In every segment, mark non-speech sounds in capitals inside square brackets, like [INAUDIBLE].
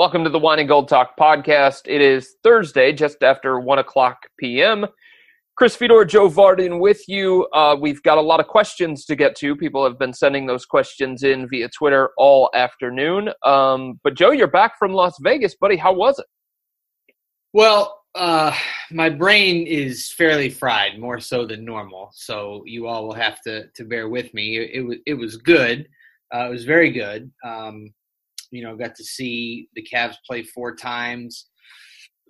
Welcome to the Wine and Gold Talk podcast. It is Thursday, just after 1 o'clock p.m. Chris Fedor, Joe Vardon with you. Uh, we've got a lot of questions to get to. People have been sending those questions in via Twitter all afternoon. Um, but, Joe, you're back from Las Vegas, buddy. How was it? Well, uh, my brain is fairly fried, more so than normal. So you all will have to, to bear with me. It, it was it was good. Uh, it was very good. Um, you know, got to see the Cavs play four times.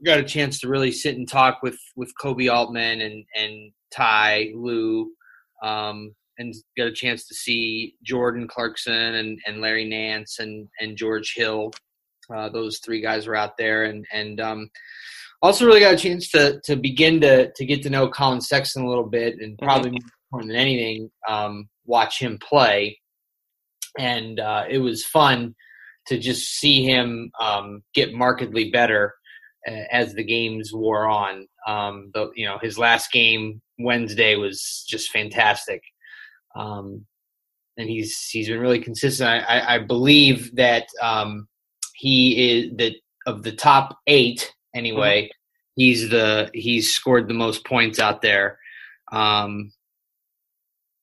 Got a chance to really sit and talk with with Koby Altman and and Ty Lue, um, and got a chance to see Jordan Clarkson and, and Larry Nance and and George Hill. Uh, those three guys were out there, and and um, also really got a chance to to begin to to get to know Collin Sexton a little bit, and mm-hmm. probably more important than anything, um, watch him play. And uh, it was fun to just see him um, get markedly better uh, as the games wore on. Um, the, you know, his last game Wednesday was just fantastic, um, and he's he's been really consistent. I, I believe that um, he is that of the top eight anyway. Mm-hmm. He's the he's scored the most points out there. Um,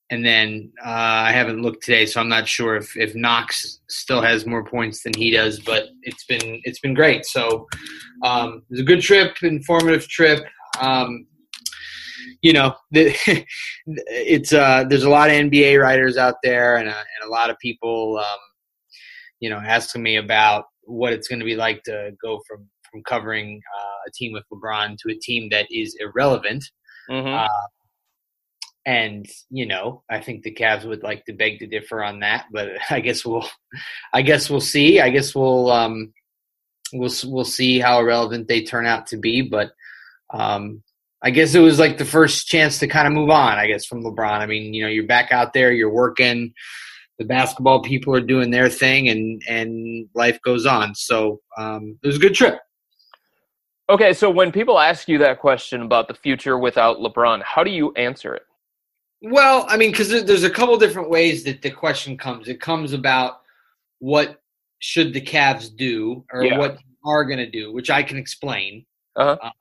and then uh, I haven't looked today, so I'm not sure if, if Knox still has more points than he does. But it's been it's been great. So um, it was a good trip, informative trip. Um, you know, the, [LAUGHS] it's uh, there's a lot of NBA writers out there, and a, and a lot of people, um, you know, asking me about what it's going to be like to go from from covering uh, a team with LeBron to a team that is irrelevant. Mm-hmm. Uh, and you know i think the Cavs would like to beg to differ on that but [LAUGHS] i guess we'll i guess we'll see. I guess we'll um we'll we'll see how relevant they turn out to be but um i guess it was like the first chance to kind of move on i guess from lebron. I mean you know you're back out there you're working the basketball people are doing their thing and and life goes on. So um it was a good trip. Okay so when people ask you that question about the future without lebron how do you answer it well, I mean, because there's a couple different ways that the question comes. It comes about what should the Cavs do or yeah. what are going to do, which I can explain. Uh-huh. Um,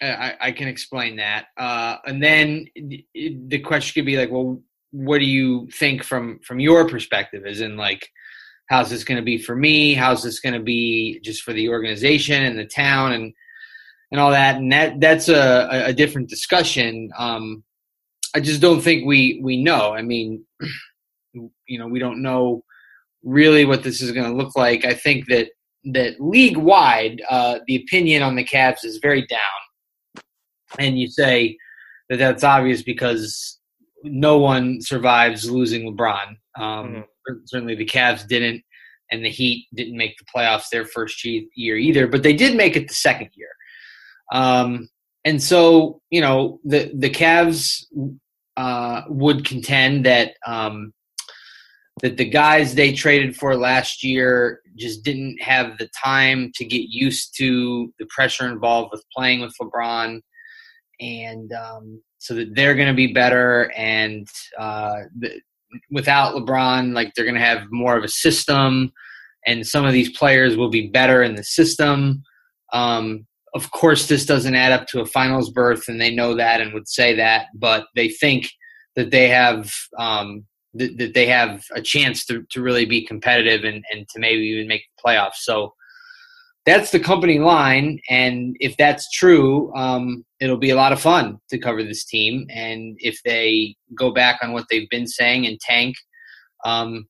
I, I, can explain that, uh, and then the question could be like, well, what do you think from from your perspective? As in, like, how's this going to be for me? How's this going to be just for the organization and the town and and all that? And that that's a, a different discussion. Um, I just don't think we we know. I mean, you know, we don't know really what this is going to look like. I think that that league wide, uh, the opinion on the Cavs is very down, and you say that that's obvious because no one survives losing LeBron. Um, mm-hmm. Certainly, the Cavs didn't, and the Heat didn't make the playoffs their first year either, but they did make it the second year. Um, and so, you know, the the Cavs uh, would contend that um, that the guys they traded for last year just didn't have the time to get used to the pressure involved with playing with LeBron, and um, so that they're going to be better. And uh, the, without LeBron, like they're going to have more of a system, and some of these players will be better in the system. Um, of course, this doesn't add up to a finals berth, and they know that and would say that, but they think that they have um, that, that they have a chance to, to really be competitive and, and to maybe even make the playoffs. So that's the company line. And if that's true, um, it'll be a lot of fun to cover this team. And if they go back on what they've been saying and tank, um,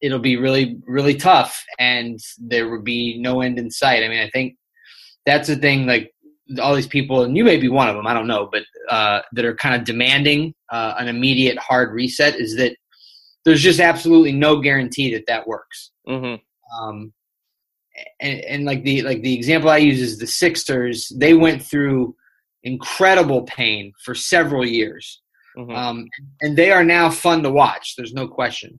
it'll be really, really tough. And there would be no end in sight. I mean, I think that's the thing, like, all these people, and you may be one of them, I don't know, but uh, that are kind of demanding uh, an immediate hard reset is that there's just absolutely no guarantee that that works. Mm-hmm. Um, and, and like the like the example I use is the Sixers. They went through incredible pain for several years, Mm-hmm. um, and they are now fun to watch. There's no question.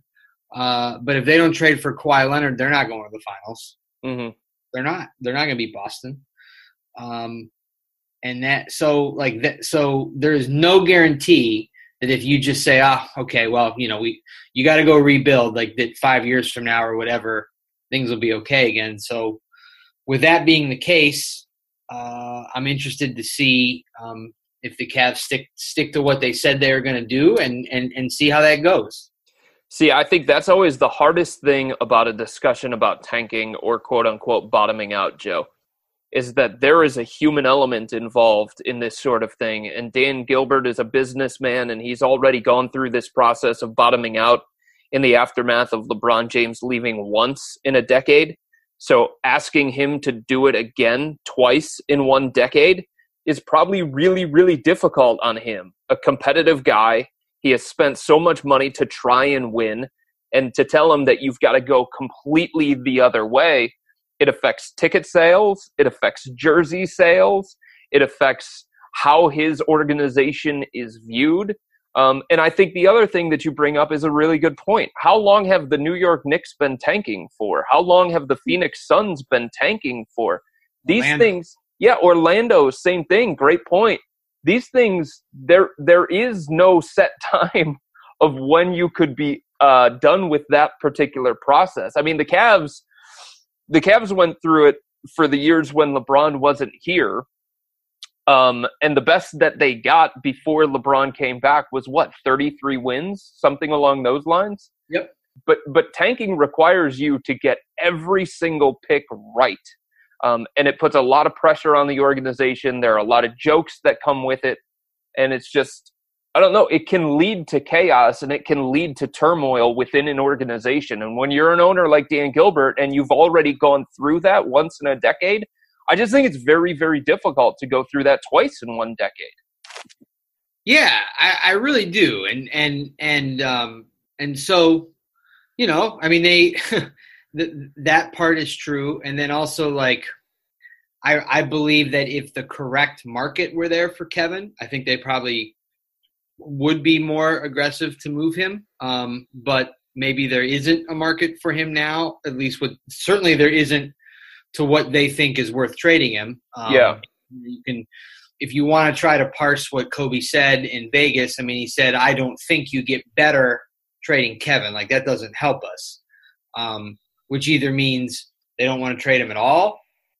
Uh, but if they don't trade for Kawhi Leonard, they're not going to the finals. Mm-hmm. They're not. They're not going to beat Boston. Um, and that so like that so there is no guarantee that if you just say, ah, okay, well, you know, we you got to go rebuild like that five years from now or whatever, things will be okay again. So with that being the case, uh, I'm interested to see um, if the Cavs stick stick to what they said they were going to do and, and and see how that goes. See, I think that's always the hardest thing about a discussion about tanking or quote unquote bottoming out, Joe, is that there is a human element involved in this sort of thing. And Dan Gilbert is a businessman and he's already gone through this process of bottoming out in the aftermath of LeBron James leaving once in a decade. So asking him to do it again twice in one decade is probably really, really difficult on him. A competitive guy he has spent so much money to try and win, and to tell him that you've got to go completely the other way, it affects ticket sales, it affects jersey sales, it affects how his organization is viewed. Um, and I think the other thing that you bring up is a really good point. How long have the New York Knicks been tanking for? How long have the Phoenix Suns been tanking for? These Orlando. things, yeah, Orlando, same thing. Great point these things there there is no set [LAUGHS] time of when you could be uh, done with that particular process. I mean, the Cavs, the Cavs went through it for the years when LeBron wasn't here, um, and the best that they got before LeBron came back was what thirty three wins, something along those lines. Yep. But but tanking requires you to get every single pick right. Um, and it puts a lot of pressure on the organization. There are a lot of jokes that come with it, and it's just I don't know. It can lead to chaos and it can lead to turmoil within an organization. And when you're an owner like Dan Gilbert and you've already gone through that once in a decade, I just think it's very very difficult to go through that twice in one decade. Yeah, I, I really do, and and and um, and so, you know, I mean, they [LAUGHS] th- that part is true, and then also like, I I believe that if the correct market were there for Kevin, I think they probably would be more aggressive to move him. Um, but maybe there isn't a market for him now. At least with certainly there isn't to what they think is worth trading him. Um, Yeah. you can if you want to try to parse what Koby said in Vegas, I mean, he said, I don't think you get better trading Kevin. Like, that doesn't help us. Um, which either means they don't want to trade him at all,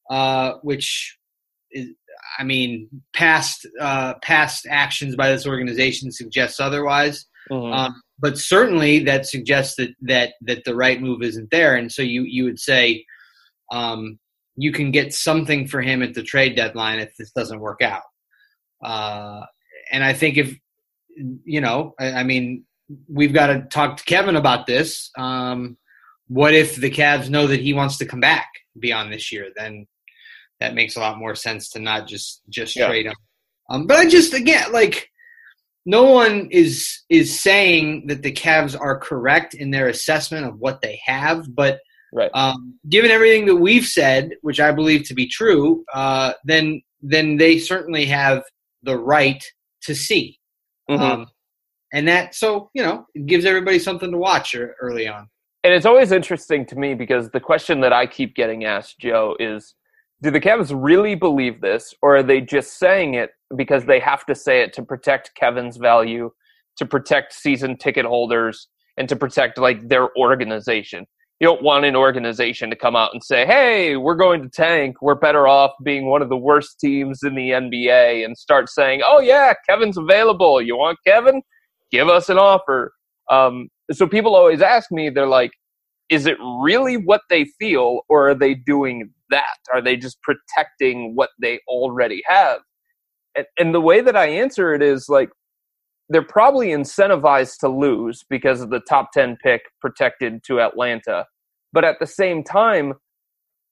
uh, which is, I mean, past uh, past actions by this organization suggests otherwise. Mhm. Um, but certainly that suggests that, that that the right move isn't there, and so you you would say um, you can get something for him at the trade deadline if this doesn't work out. Uh, and I think if you know, I, I mean, we've got to talk to Kevin about this. Um, what if the Cavs know that he wants to come back beyond this year? Then that makes a lot more sense to not just just Yeah. trade him. Um, but I just again like no one is is saying that the Cavs are correct in their assessment of what they have, but Right. um, given everything that we've said, which I believe to be true, uh, then then they certainly have the right to see, Mhm. um, and that so you know it gives everybody something to watch early on. And it's always interesting to me because the question that I keep getting asked, Joe, is do the Cavs really believe this, or are they just saying it because they have to say it to protect Kevin's value, to protect season ticket holders, and to protect like their organization? You don't want an organization to come out and say, "Hey, we're going to tank. We're better off being one of the worst teams in the NBA," and start saying, "Oh yeah, Kevin's available. You want Kevin? Give us an offer." Um, so people always ask me, they're like, is it really what they feel, or are they doing that? Are they just protecting what they already have? And, and the way that I answer it is like, they're probably incentivized to lose because of the top 10 pick protected to Atlanta. But at the same time,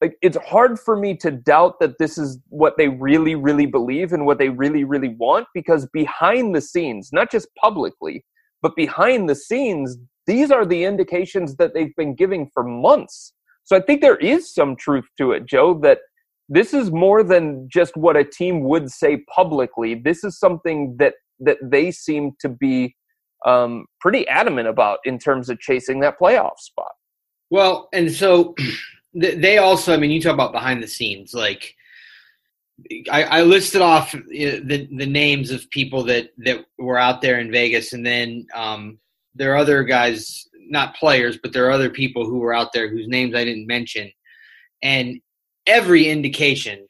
like it's hard for me to doubt that this is what they really really believe and what they really really want because behind the scenes, not just publicly, but behind the scenes, these are the indications that they've been giving for months. So I think there is some truth to it, Joe, that this is more than just what a team would say publicly. This is something that that they seem to be um, pretty adamant about in terms of chasing that playoff spot. Well, and so [CLEARS THROAT] they also, I mean, you talk about behind the scenes, like I, I listed off the the names of people that that were out there in Vegas, and then um, there are other guys, not players, but there are other people who were out there whose names I didn't mention, and every indication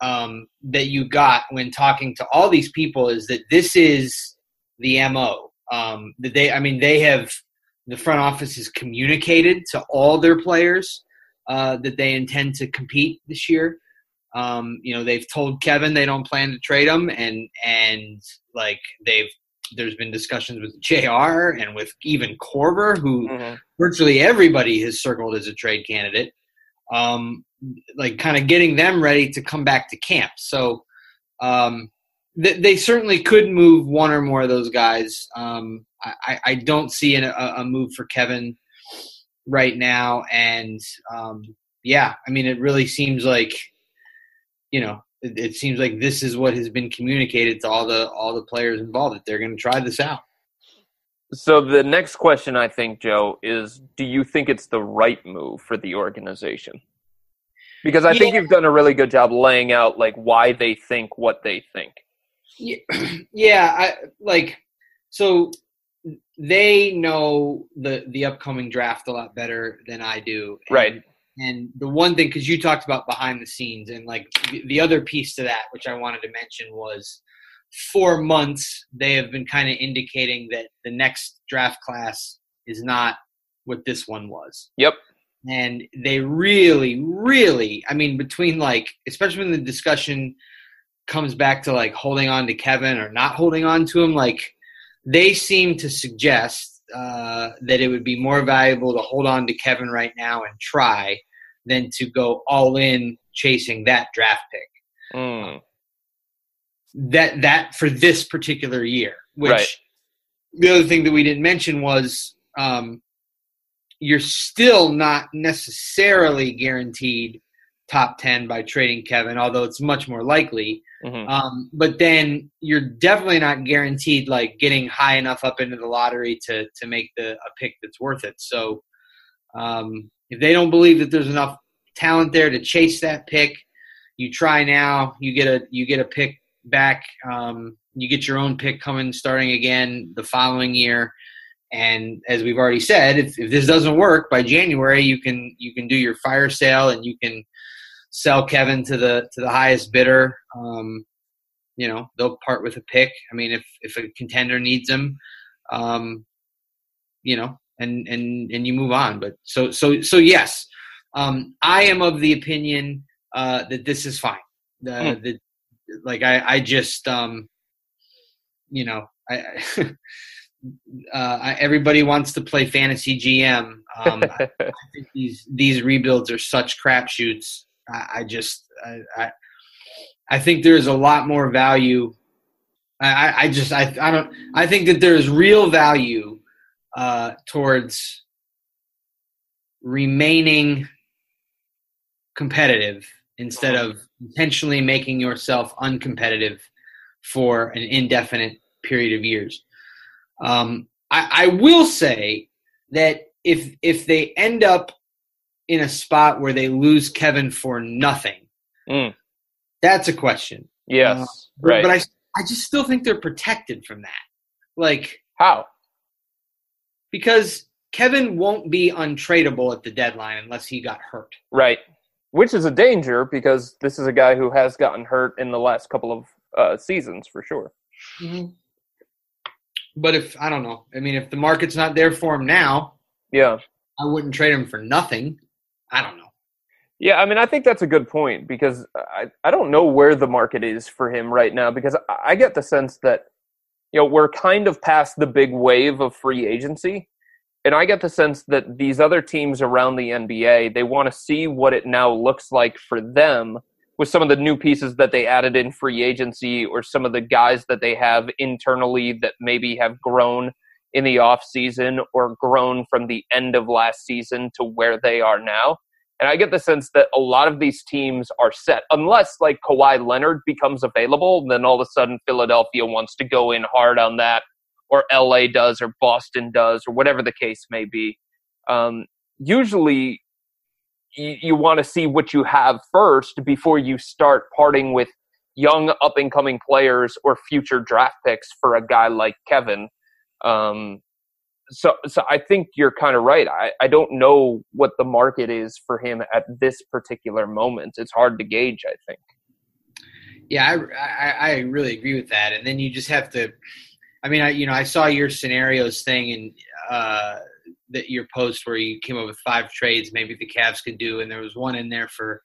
um, that you got when talking to all these people is that this is the mo. Um, that they, I mean, they have the front office has communicated to all their players uh, that they intend to compete this year. Um, you know, they've told Kevin they don't plan to trade him, and and like they've there's been discussions with J.R. and with even Korver, who mm-hmm. virtually everybody has circled as a trade candidate. Um, like kind of getting them ready to come back to camp. So um, th- they certainly could move one or more of those guys. Um, I, I, don't see an, a, a, move for Kevin right now, and um, yeah, I mean, it really seems like you know, it, it seems like this is what has been communicated to all the all the players involved that they're going to try this out. So the next question I think, Joe, is do you think it's the right move for the organization? Because I yeah. think you've done a really good job laying out like why they think what they think. Yeah, [CLEARS THROAT] yeah I like so they know the the upcoming draft a lot better than I do. Right. And the one thing, because you talked about behind the scenes, and like the, the other piece to that, which I wanted to mention was four months they have been kind of indicating that the next draft class is not what this one was. Yep. And they really, really, I mean, between like, especially when the discussion comes back to like holding on to Kevin or not holding on to him, like they seem to suggest uh, that it would be more valuable to hold on to Kevin right now and try than to go all in chasing that draft pick. Mm that that for this particular year. Which right. the other thing that we didn't mention was um, you're still not necessarily guaranteed top 10 by trading Kevin, although it's much more likely. Mm-hmm. Um, but then you're definitely not guaranteed like getting high enough up into the lottery to to make the a pick that's worth it. So um, if they don't believe that there's enough talent there to chase that pick, you try now. You get a you get a pick back. Um, you get your own pick coming starting again the following year. And as we've already said, if, if this doesn't work by January, you can you can do your fire sale and you can sell Kevin to the to the highest bidder. Um, you know they'll part with a pick. I mean, if if a contender needs him, um, you know, and and and you move on. But so so so yes, um, I am of the opinion uh, that this is fine. The, mm. the like I, I just um you know I, [LAUGHS] uh, I everybody wants to play fantasy GM. Um, I, I, think these these rebuilds are such crapshoots. I, I just I, I, I think there's a lot more value. I, I just I, I don't I think that there's real value uh, towards remaining competitive instead of intentionally making yourself uncompetitive for an indefinite period of years. Um, I, I will say that if if they end up in a spot where they lose Kevin for nothing, mm. that's a question. Yes, uh, right. But I I just still think they're protected from that. Like how? Because Kevin won't be untradeable at the deadline unless he got hurt. Right which is a danger because this is a guy who has gotten hurt in the last couple of uh, seasons for sure. Mm-hmm. But if I don't know, I mean, if the market's not there for him now, yeah, I wouldn't trade him for nothing. I don't know. Yeah, I mean, I think that's a good point because I, I don't know where the market is for him right now because I get the sense that, you know, we're kind of past the big wave of free agency. And I get the sense that these other teams around the NBA, they want to see what it now looks like for them with some of the new pieces that they added in free agency or some of the guys that they have internally that maybe have grown in the off season or grown from the end of last season to where they are now. And I get the sense that a lot of these teams are set, unless like Kawhi Leonard becomes available, then all of a sudden Philadelphia wants to go in hard on that, or LA does, or Boston does, or whatever the case may be. Um, usually, you, you want to see what you have first before you start parting with young up and coming players or future draft picks for a guy like Kevin. Um, so so I think you're kind of right. I, I don't know what the market is for him at this particular moment. It's hard to gauge. I think. Yeah, I, I, I really agree with that. And then you just have to. I mean, I you know I saw your scenarios thing and uh, that your post where you came up with five trades maybe the Cavs could do, and there was one in there for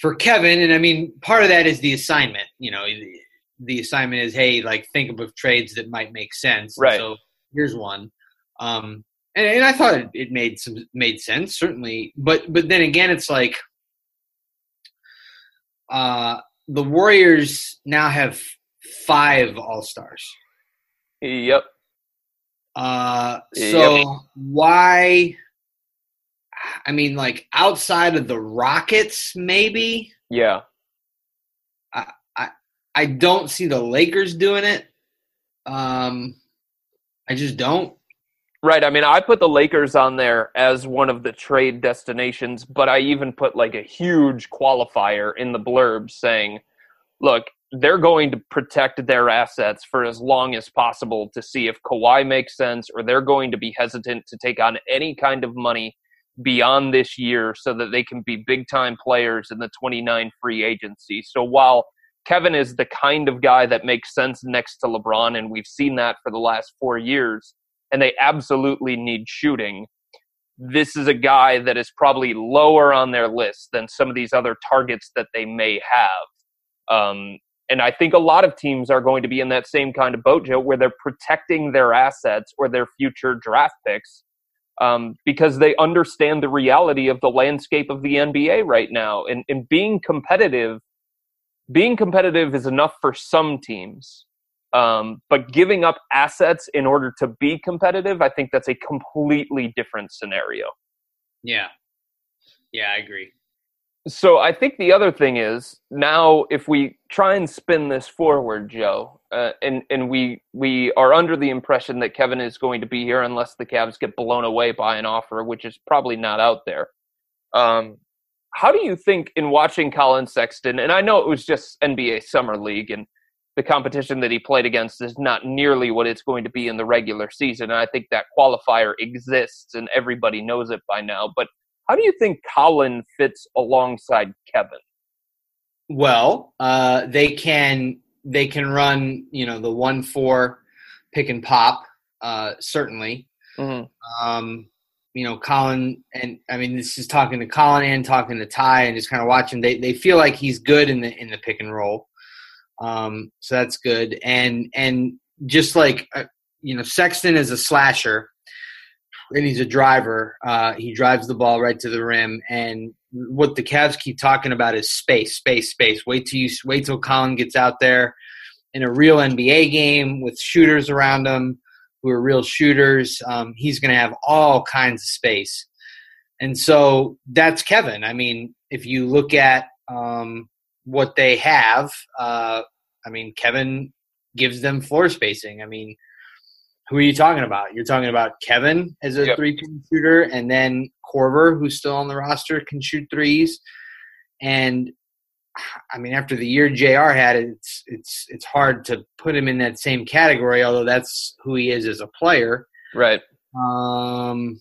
for Kevin. And I mean, part of that is the assignment. You know, the assignment is hey, like think of trades that might make sense. Right. so here's one. Um, and, and I thought it, it made some made sense certainly, but but then again, it's like uh, the Warriors now have five All Stars. Yep. Uh, so yep. why? I mean, like outside of the Rockets, maybe. Yeah. I don't see the Lakers doing it. Um, I just don't. Right. I mean, I put the Lakers on there as one of the trade destinations, but I even put like a huge qualifier in the blurb saying, look, they're going to protect their assets for as long as possible to see if Kawhi makes sense, or they're going to be hesitant to take on any kind of money beyond this year so that they can be big time players in the 29 free agency. So while Kevin is the kind of guy that makes sense next to LeBron, and we've seen that for the last four years. And they absolutely need shooting. This is a guy that is probably lower on their list than some of these other targets that they may have. Um, and I think a lot of teams are going to be in that same kind of boat, Joe, where they're protecting their assets or their future draft picks um, because they understand the reality of the landscape of the NBA right now. And, and being competitive being competitive is enough for some teams. Um, but giving up assets in order to be competitive, I think that's a completely different scenario. Yeah. Yeah, I agree. So I think the other thing is now if we try and spin this forward, Joe, uh, and and we we are under the impression that Kevin is going to be here unless the Cavs get blown away by an offer, which is probably not out there. Um, how do you think in watching Collin Sexton, and I know it was just NBA Summer League and the competition that he played against is not nearly what it's going to be in the regular season. And I think that qualifier exists and everybody knows it by now. But how do you think Collin fits alongside Kevin? Well, uh, they can they can run you know the one four pick and pop uh, certainly. Mm-hmm. Um, you know, Collin and I mean this is talking to Collin and talking to Ty and just kind of watching. They they feel like he's good in the in the pick and roll, um, so that's good. And and just like uh, you know, Sexton is a slasher, and he's a driver. Uh, he drives the ball right to the rim. And what the Cavs keep talking about is space, space, space. Wait till you wait till Collin gets out there in a real NBA game with shooters around him who are real shooters. Um, he's going to have all kinds of space. And so that's Kevin. I mean, if you look at um, what they have, uh, I mean, Kevin gives them floor spacing. I mean, who are you talking about? You're talking about Kevin as a yep. three point shooter, and then Korver, who's still on the roster, can shoot threes. And I mean, after the year J.R. had, it's it's it's hard to put him in that same category. Although that's who he is as a player, right? Um.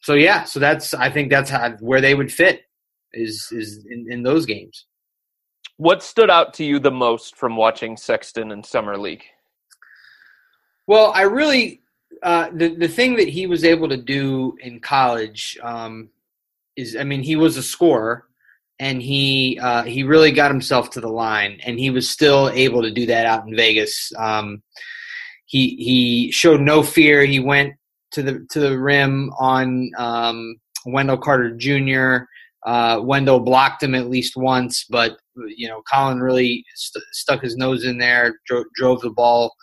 So yeah, so that's I think that's how where they would fit is is in, in those games. What stood out to you the most from watching Sexton in summer league? Well, I really uh, the the thing that he was able to do in college um, is, I mean, he was a scorer, and he uh, he really got himself to the line, and he was still able to do that out in Vegas. Um, he he showed no fear. He went to the to the rim on um, Wendell Carter Jr. Uh, Wendell blocked him at least once, but you know Collin really st- stuck his nose in there, dro- drove the ball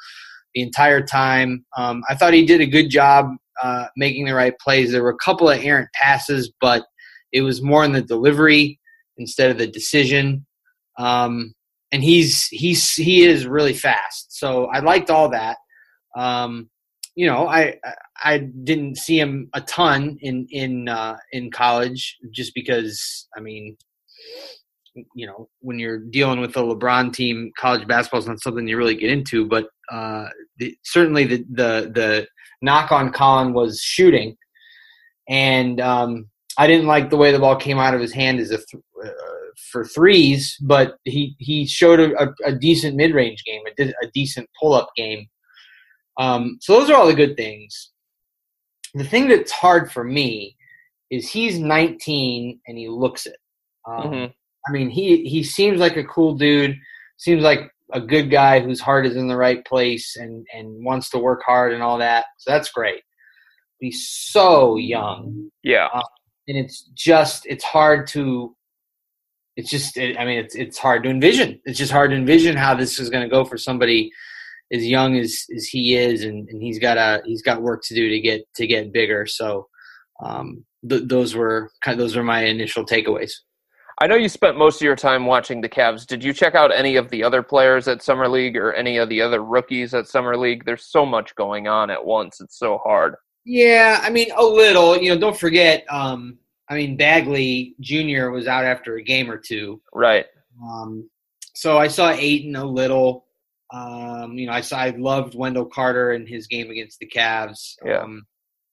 the entire time. Um, I thought he did a good job uh, making the right plays. There were a couple of errant passes, but it was more in the delivery instead of the decision. Um, and he's he's he is really fast, so I liked all that. Um, you know, I I didn't see him a ton in in uh, in college just because I mean, you know, when you're dealing with a LeBron team, college basketball is not something you really get into. But uh, the, certainly the, the the knock on Collin was shooting, and um, I didn't like the way the ball came out of his hand as a th- uh, for threes, but he he showed a, a, a decent mid range game, a, a decent pull up game. Um, so those are all the good things. The thing that's hard for me is he's 19 and he looks it. Um, mm-hmm. I mean, he he seems like a cool dude. Seems like a good guy whose heart is in the right place and and wants to work hard and all that. So that's great. But he's so young. Yeah. Um, and it's just it's hard to it's just i mean it's it's hard to envision it's just hard to envision how this is going to go for somebody as young as as he is and, and he's got a he's got work to do to get to get bigger so um, th- those were kind of those were my initial takeaways I know you spent most of your time watching the Cavs. Did you check out any of the other players at Summer League or any of the other rookies at Summer League? There's so much going on at once. It's so hard. Yeah, I mean, a little. You know, don't forget. Um, I mean, Bagley Jr. was out after a game or two. Right. Um, so I saw Ayton a little. Um, you know, I saw I loved Wendell Carter in his game against the Cavs. Yeah. Um,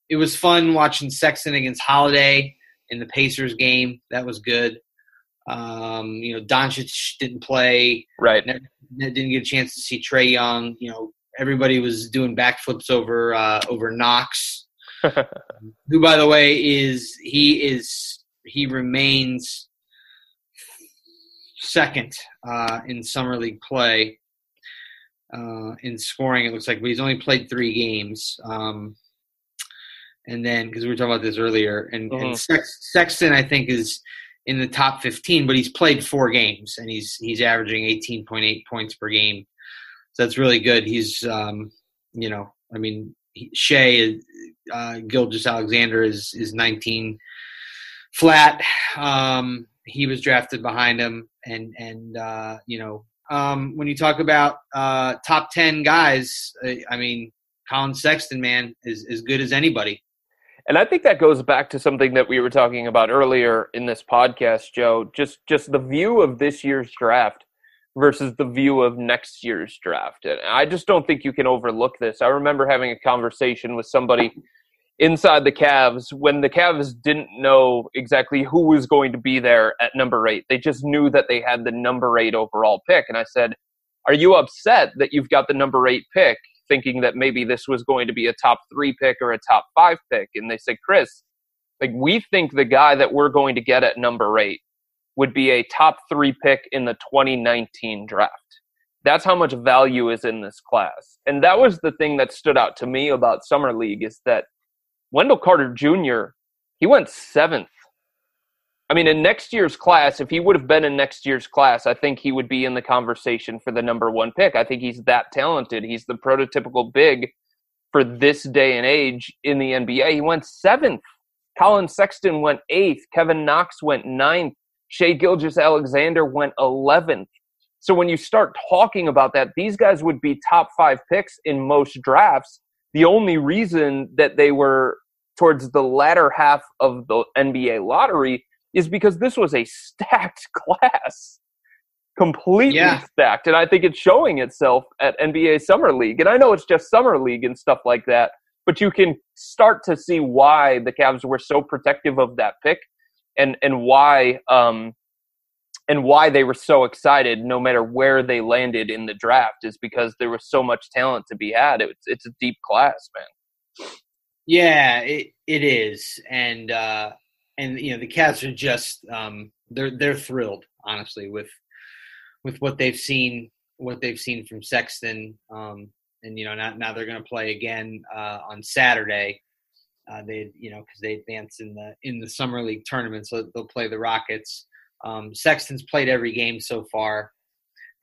it was fun watching Sexton against Holiday in the Pacers game. That was good. Um, you know, Doncic didn't play. Right. Never, didn't get a chance to see Trae Young. You know, everybody was doing backflips over uh, over Knox, [LAUGHS] who, by the way, is he is he remains second uh, in summer league play uh, in scoring. It looks like, but he's only played three games. Um, and then because we were talking about this earlier, and, mm-hmm. and Sex, Sexton, I think, is in the top 15, but he's played four games and he's he's averaging 18.8 points per game. So that's really good. He's, um, you know, I mean, Shai, uh, Gilgeous-Alexander is is 19 flat. Um, he was drafted behind him, and and uh, you know, um, when you talk about uh, top 10 guys, I mean, Collin Sexton, man, is as good as anybody. And I think that goes back to something that we were talking about earlier in this podcast, Joe. Just just the view of this year's draft versus the view of next year's draft. And I just don't think you can overlook this. I remember having a conversation with somebody inside the Cavs when the Cavs didn't know exactly who was going to be there at number eight. They just knew that they had the number eight overall pick. And I said, Are you upset that you've got the number eight pick, thinking that maybe this was going to be a top three pick or a top five pick? And they said, Chris, like we think the guy that we're going to get at number eight would be a top three pick in the 2019 draft. That's how much value is in this class. And that was the thing that stood out to me about Summer League is that Wendell Carter Jr., he went seventh. I mean, in next year's class, if he would have been in next year's class, I think he would be in the conversation for the number one pick. I think he's that talented. He's the prototypical big for this day and age in the NBA. He went seventh. Collin Sexton went eighth. Kevin Knox went ninth. Shai Gilgeous-Alexander went 11th. So when you start talking about that, these guys would be top five picks in most drafts. The only reason that they were towards the latter half of the NBA lottery is because this was a [LAUGHS] stacked class. Completely yeah. stacked. And I think it's showing itself at NBA Summer League. And I know it's just Summer League and stuff like that, but you can start to see why the Cavs were so protective of that pick and and why um, and why they were so excited, no matter where they landed in the draft, is because there was so much talent to be had. It's it's a deep class, man. Yeah, it it is, and uh, and you know the Cavs are just um, they're they're thrilled, honestly, with with what they've seen what they've seen from Sexton. Um, and you know now, now they're going to play again uh, on Saturday. Uh, they you know because they advance in the in the summer league tournament, so they'll play the Rockets. Um, Sexton's played every game so far.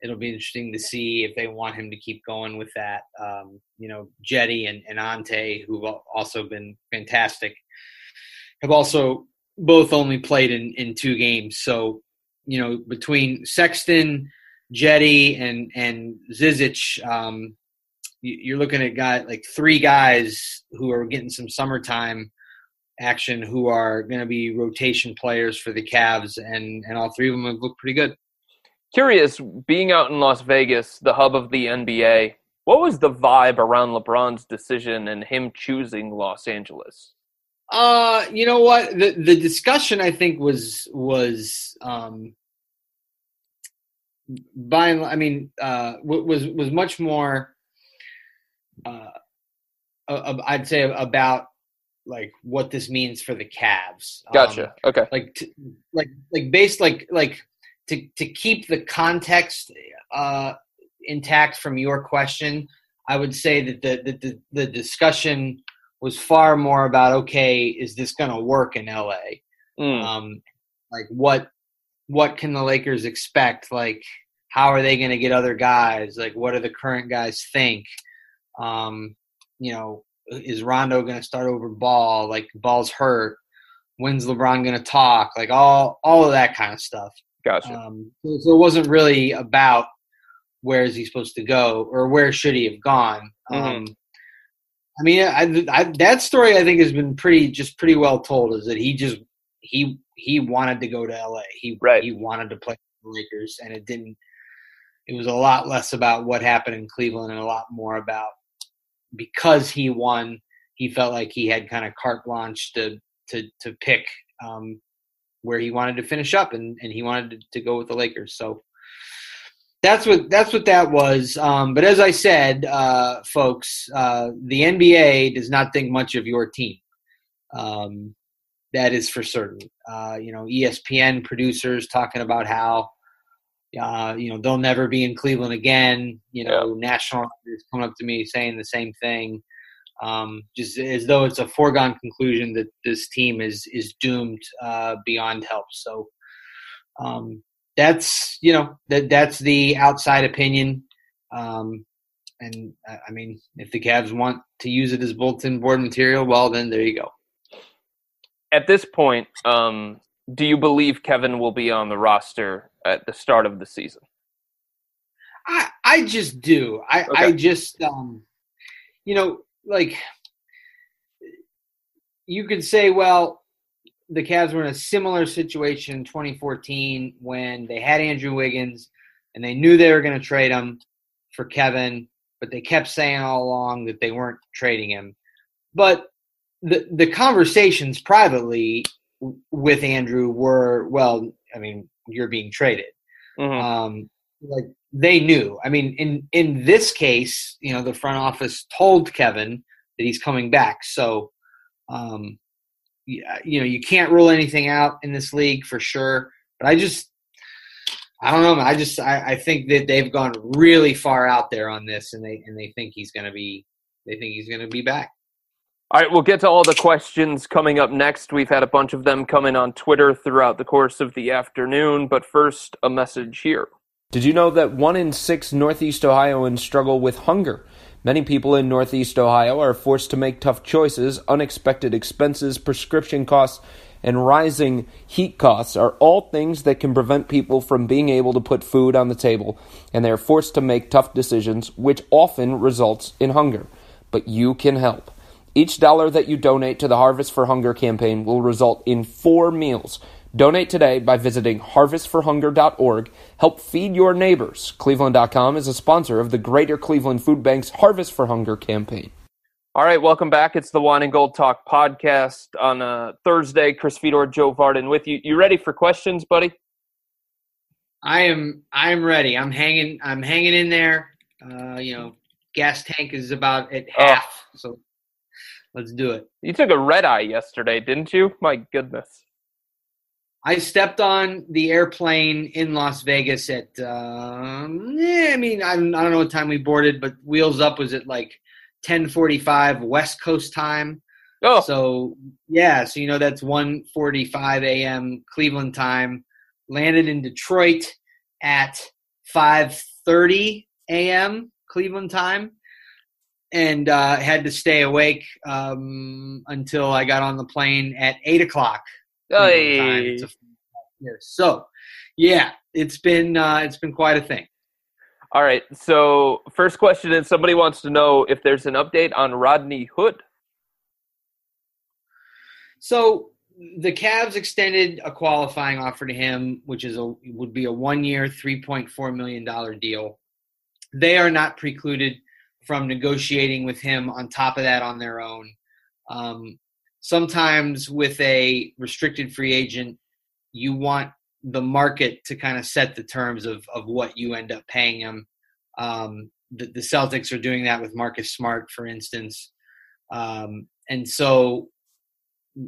It'll be interesting to see if they want him to keep going with that. Um, you know, Cedi and, and Ante, who've also been fantastic, have also both only played in, in two games. So, you know, between Sexton, Cedi, and and Zizic, um, you're looking at guy like three guys who are getting some summertime action, who are going to be rotation players for the Cavs, and and all three of them have looked pretty good. Curious, being out in Las Vegas, the hub of the NBA, what was the vibe around LeBron's decision and him choosing Los Angeles? Uh, you know what? The the discussion I think was was um by I mean uh was was much more uh I'd say about like what this means for the Cavs. Gotcha. Um, okay. Like to, like like based like like to to keep the context uh intact from your question, I would say that the the the, the discussion was far more about okay, is this going to work in LA? Mm. Um, like what what can the Lakers expect? Like how are they going to get other guys? Like what do the current guys think? Um, you know, is Rondo going to start over Ball? Like Ball's hurt. When's LeBron going to talk? Like all all of that kind of stuff. Gotcha. Um, so, it wasn't really about where is he supposed to go or where should he have gone. Mm-hmm. Um, I mean, I, I, that story I think has been pretty just pretty well told. Is that he just he he wanted to go to LA. He right. he wanted to play the Lakers, and it didn't. It was a lot less about what happened in Cleveland and a lot more about because he won. He felt like he had kind of carte blanche to to to pick um, where he wanted to finish up, and and he wanted to, to go with the Lakers. So that's what that's what that was. Um, but as I said, uh, folks, uh, the NBA does not think much of your team. Um, that is for certain. Uh, you know, ESPN producers talking about how uh, you know they'll never be in Cleveland again. You know, yeah. national is coming up to me saying the same thing, um, just as though it's a foregone conclusion that this team is is doomed uh, beyond help. So. Um, that's you know that that's the outside opinion. Um, and I mean, if the Cavs want to use it as bulletin board material, well, then there you go. At this point, um, do you believe Kevin will be on the roster at the start of the season? I I just do. I okay. I just um, you know, like you could say, well, the Cavs were in a similar situation in 2014 when they had Andrew Wiggins and they knew they were going to trade him for Kevin, but they kept saying all along that they weren't trading him. But the the conversations privately with Andrew were, well, I mean, you're being traded. Mm-hmm. Um, like they knew. I mean, in in this case, you know, the front office told Kevin that he's coming back. So, um, you know you can't rule anything out in this league for sure. But I just I don't know. I just I, I think that they've gone really far out there on this, and they and they think he's going to be they think he's going to be back. All right, we'll get to all the questions coming up next. We've had a bunch of them come in on Twitter throughout the course of the afternoon, but first, a message here. Did you know that one in six Northeast Ohioans struggle with hunger? Many people in Northeast Ohio are forced to make tough choices. Unexpected expenses, prescription costs, and rising heat costs are all things that can prevent people from being able to put food on the table, and they are forced to make tough decisions, which often results in hunger. But you can help. Each dollar that you donate to the Harvest for Hunger campaign will result in four meals Donate today by visiting harvestforhunger.org. Help feed your neighbors. Cleveland.com is a sponsor of the Greater Cleveland Food Bank's Harvest for Hunger campaign. All right, welcome back. It's the Wine and Gold Talk podcast on a Thursday. Chris Fedor, Joe Vardon with you. You ready for questions, buddy? I am. I am ready. I'm hanging. I'm hanging in there. Uh, you know, gas tank is about at Oh. half. So let's do it. You took a red eye yesterday, didn't you? My goodness. I stepped on the airplane in Las Vegas at. Um, yeah, I mean, I don't, I don't know what time we boarded, but Wheels Up was at like 10:45 West Coast time. Oh, So yeah, so you know that's 1:45 a.m. Cleveland time. Landed in Detroit at 5:30 a.m. Cleveland time, and uh, had to stay awake um, until I got on the plane at eight o'clock. Hey. to fly back here. So yeah, it's been uh, it's been quite a thing. All right. So, first question is somebody wants to know if there's an update on Rodney Hood. So the Cavs extended a qualifying offer to him, which is a would be a one year, three point four million dollar deal. They are not precluded from negotiating with him on top of that on their own. Um, sometimes with a restricted free agent, you want the market to kind of set the terms of of what you end up paying him. Um, the, the Celtics are doing that with Marcus Smart, for instance, um, and so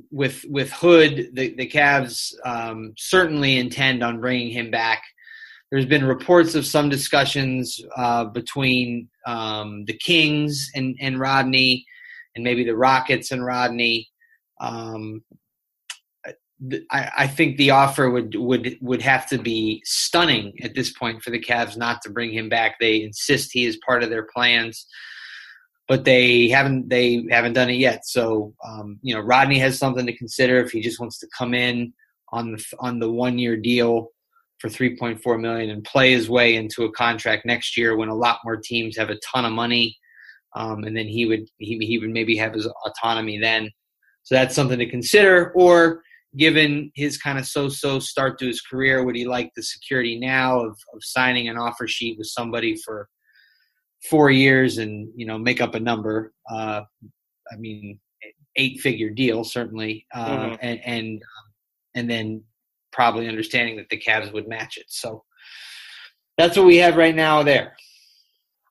with with Hood, the the Cavs um, certainly intend on bringing him back. There's been reports of some discussions uh, between um, the Kings and, and Rodney, and maybe the Rockets and Rodney. Um, I, I think the offer would would would have to be stunning at this point for the Cavs not to bring him back. They insist he is part of their plans but they haven't they haven't done it yet. So um, you know, Rodney has something to consider if he just wants to come in on the on the one year deal for 3.4 million and play his way into a contract next year when a lot more teams have a ton of money, um, and then he would he, he would maybe have his autonomy then. So that's something to consider. Or given his kind of so-so start to his career, would he like the security now of, of signing an offer sheet with somebody for four years and you know make up a number. Uh, I mean, eight figure deal certainly, uh, Mhm. and and and then probably understanding that the Cavs would match it. So that's what we have right now there.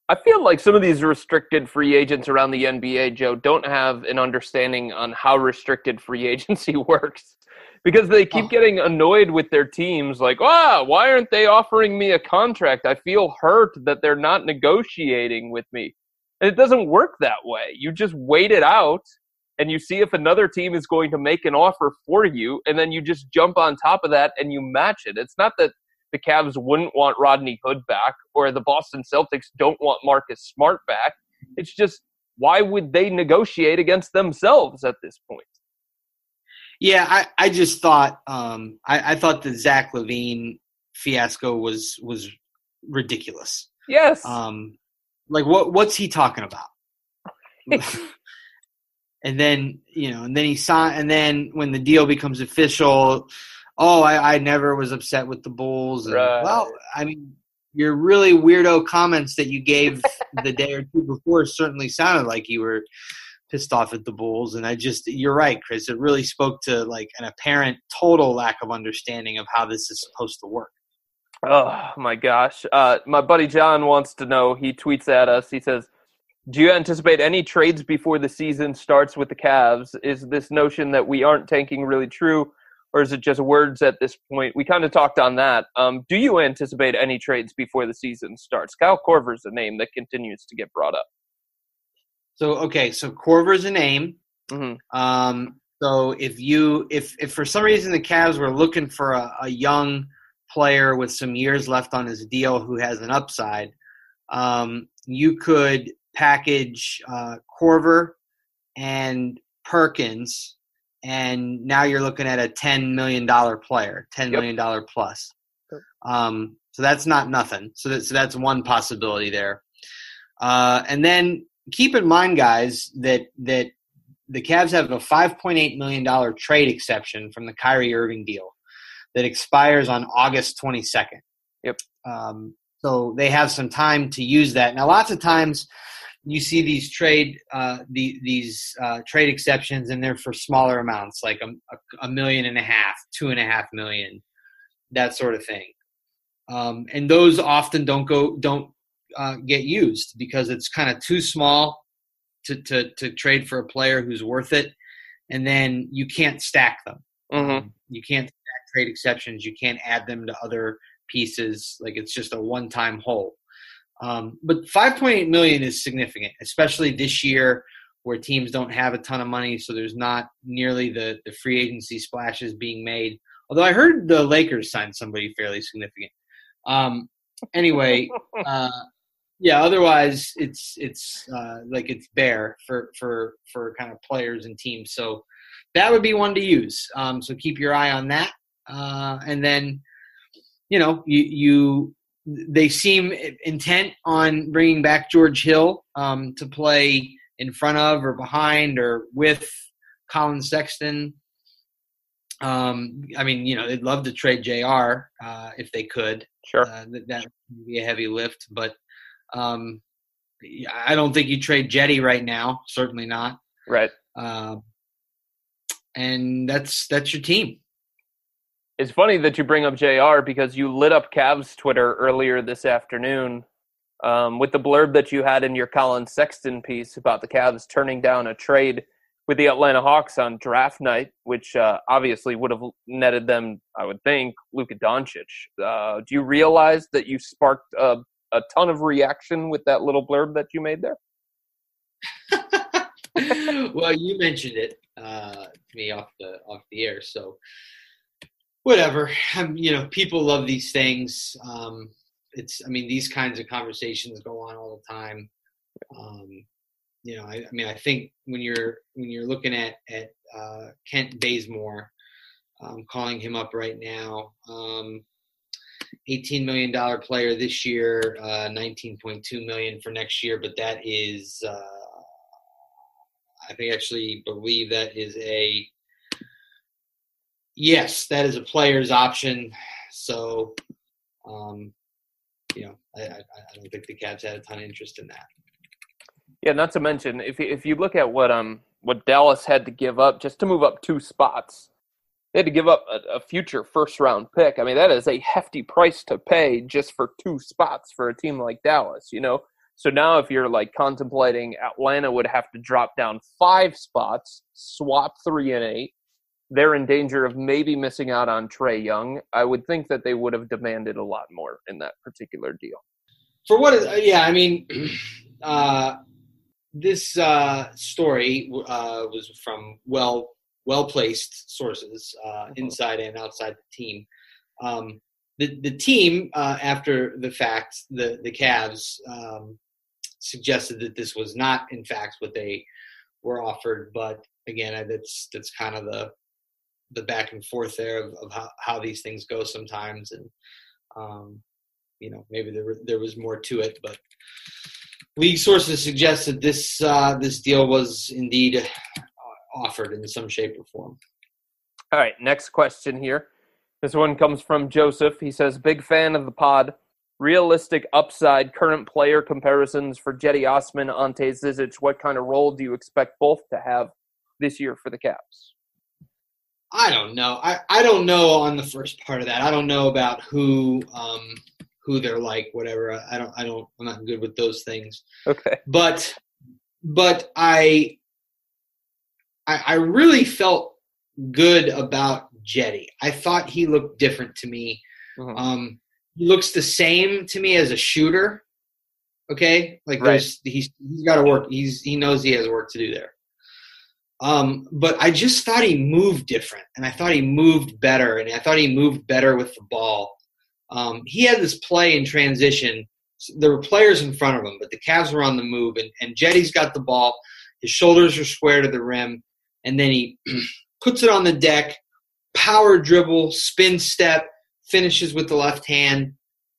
I feel like some of these restricted free agents around the NBA, Joe, don't have an understanding on how restricted free [LAUGHS] agency works because they keep Oh. getting annoyed with their teams like, ah, why aren't they offering me a contract? I feel hurt that they're not negotiating with me. And it doesn't work that way. You just wait it out and you see if another team is going to make an offer for you, and then you just jump on top of that and you match it. It's not that the Cavs wouldn't want Rodney Hood back or the Boston Celtics don't want Marcus Smart back. It's just why would they negotiate against themselves at this point? Yeah, I, I just thought um, I, I thought the Zach LaVine fiasco was was ridiculous. Yes. Um, like what what's he talking about? [LAUGHS] and then you know, and then he signed, and then when the deal becomes official, oh, I, I never was upset with the Bulls. And, Right. Well, I mean, your really weirdo comments that you gave [LAUGHS] the day or two before certainly sounded like you were pissed off at the Bulls. And I just, you're right, Chris. It really spoke to like an apparent total lack of understanding of how this is supposed to work. Oh my gosh. Uh, my buddy John wants to know. He tweets at us. He says, "Do you anticipate any trades before the season starts with the Cavs? Is this notion that we aren't tanking really true, or is it just words at this point?" We kind of talked on that. Um, do you anticipate any trades before the season starts? Kyle Korver's a name that continues to get brought up. So, okay, so Korver's a name. hmm Um, so if you if if for some reason the Cavs were looking for a, a young player with some years left on his deal who has an upside, um, you could package uh, Korver and Perkins, and now you're looking at a ten million dollar player, ten Yep. million dollar plus. Um, so that's not nothing. So that, so that's one possibility there. Uh, and then keep in mind, guys, that that the Cavs have a $5.8 million trade exception from the Kyrie Irving deal that expires on August 22nd. Yep. Um, so they have some time to use that. Now, lots of times you see these trade uh, the, these uh, trade exceptions, and they're for smaller amounts, like a, a, million and a half, two and a half million, that sort of thing. um, and those often don't go don't uh, get used because it's kind of too small to, to to trade for a player who's worth it, and then you can't stack them. Mm-hmm. You can't stack trade exceptions. You can't add them to other pieces. Like it's just a one-time hole. Um, but 5.8 million is significant, especially this year where teams don't have a ton of money, so there's not nearly the the free agency splashes being made. Although I heard the Lakers signed somebody fairly significant. Um, anyway, [LAUGHS] uh, yeah. Otherwise, it's it's uh, like it's bare for for for kind of players and teams. So that would be one to use. Um, so keep your eye on that, uh, and then you know you you they seem intent on bringing back George Hill um, to play in front of or behind or with Collin Sexton. Um, I mean, you know, they'd love to trade J.R. Uh, if they could. Sure, uh, that that would be a heavy lift, but um, I don't think you trade Jetty right now. Certainly not. Right. Uh, and that's that's your team. It's funny that you bring up JR because you lit up Cavs Twitter earlier this afternoon um, with the blurb that you had in your Collin Sexton piece about the Cavs turning down a trade with the Atlanta Hawks on draft night, which uh, obviously would have netted them, I would think, Luka Doncic. Uh, do you realize that you sparked a, a ton of reaction with that little blurb that you made there? [LAUGHS] well, you mentioned it uh, to me off the off the air, so whatever. I'm, you know, people love these things. Um, it's, I mean, these kinds of conversations go on all the time. Um, you know, I, I, mean, I think when you're when you're looking at at uh, Kent Bazemore, um, calling him up right now. Um, $18 million player this year, uh, 19.2 million for next year, but that is, uh, I think actually believe that is a yes, that is a player's option. So, um, you know, I, I, I, don't think the Cavs had a ton of interest in that. Yeah, not to mention if if you look at what um what Dallas had to give up just to move up two spots, they had to give up a, a future first round pick. I mean, that is a hefty price to pay just for two spots for a team like Dallas. You know, so now if you're like contemplating Atlanta would have to drop down five spots, swap three and eight, they're in danger of maybe missing out on Trae Young. I would think that they would have demanded a lot more in that particular deal. For what is, uh, yeah, I mean, [CLEARS THROAT] uh, this uh, story uh, was from well well placed sources uh, mm-hmm. inside and outside the team. Um, the the team uh, after the fact, the the Cavs um, suggested that this was not in fact what they were offered, but again, that's that's kind of the the back and forth there of, of how, how these things go sometimes and um, you know maybe there there was more to it but league sources suggest that this uh, this deal was indeed uh, offered in some shape or form all right next question here this one comes from joseph he says big fan of the pod realistic upside current player comparisons for Cedi Osman, Ante Zizic. What kind of role do you expect both to have this year for the Cavs? I don't know. I, I don't know on the first part of that. I don't know about who um, who they're like, whatever. I don't I don't I'm not good with those things. Okay. But but I I, I really felt good about Cedi. I thought he looked different to me. Mm-hmm. Um, he looks the same to me as a shooter. Okay, like right. he's he's got to work. He's he knows he has work to do there. Um, but I just thought he moved different, and I thought he moved better, and I thought he moved better with the ball. Um, he had this play in transition. There were players in front of him, but the Cavs were on the move, and, and Cedi's got the ball. His shoulders are square to the rim, and then he [CLEARS THROAT] puts it on the deck, power dribble, spin step, finishes with the left hand,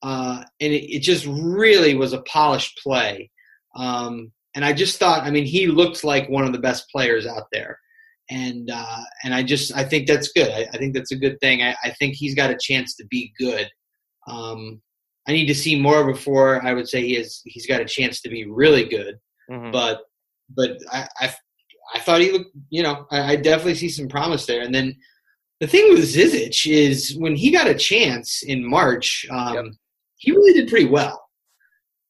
uh, and it, it, just really was a polished play. Um, and I just thought, I mean, he looked like one of the best players out there, and uh, and I just I think that's good. I, I think that's a good thing. I, I, think he's got a chance to be good. Um, I need to see more before I would say he has he's got a chance to be really good. Mm-hmm. But but I, I, I thought he looked, you know, I, I definitely see some promise there. And then The thing with Zizic is when he got a chance in March, um, Yep. he really did pretty well.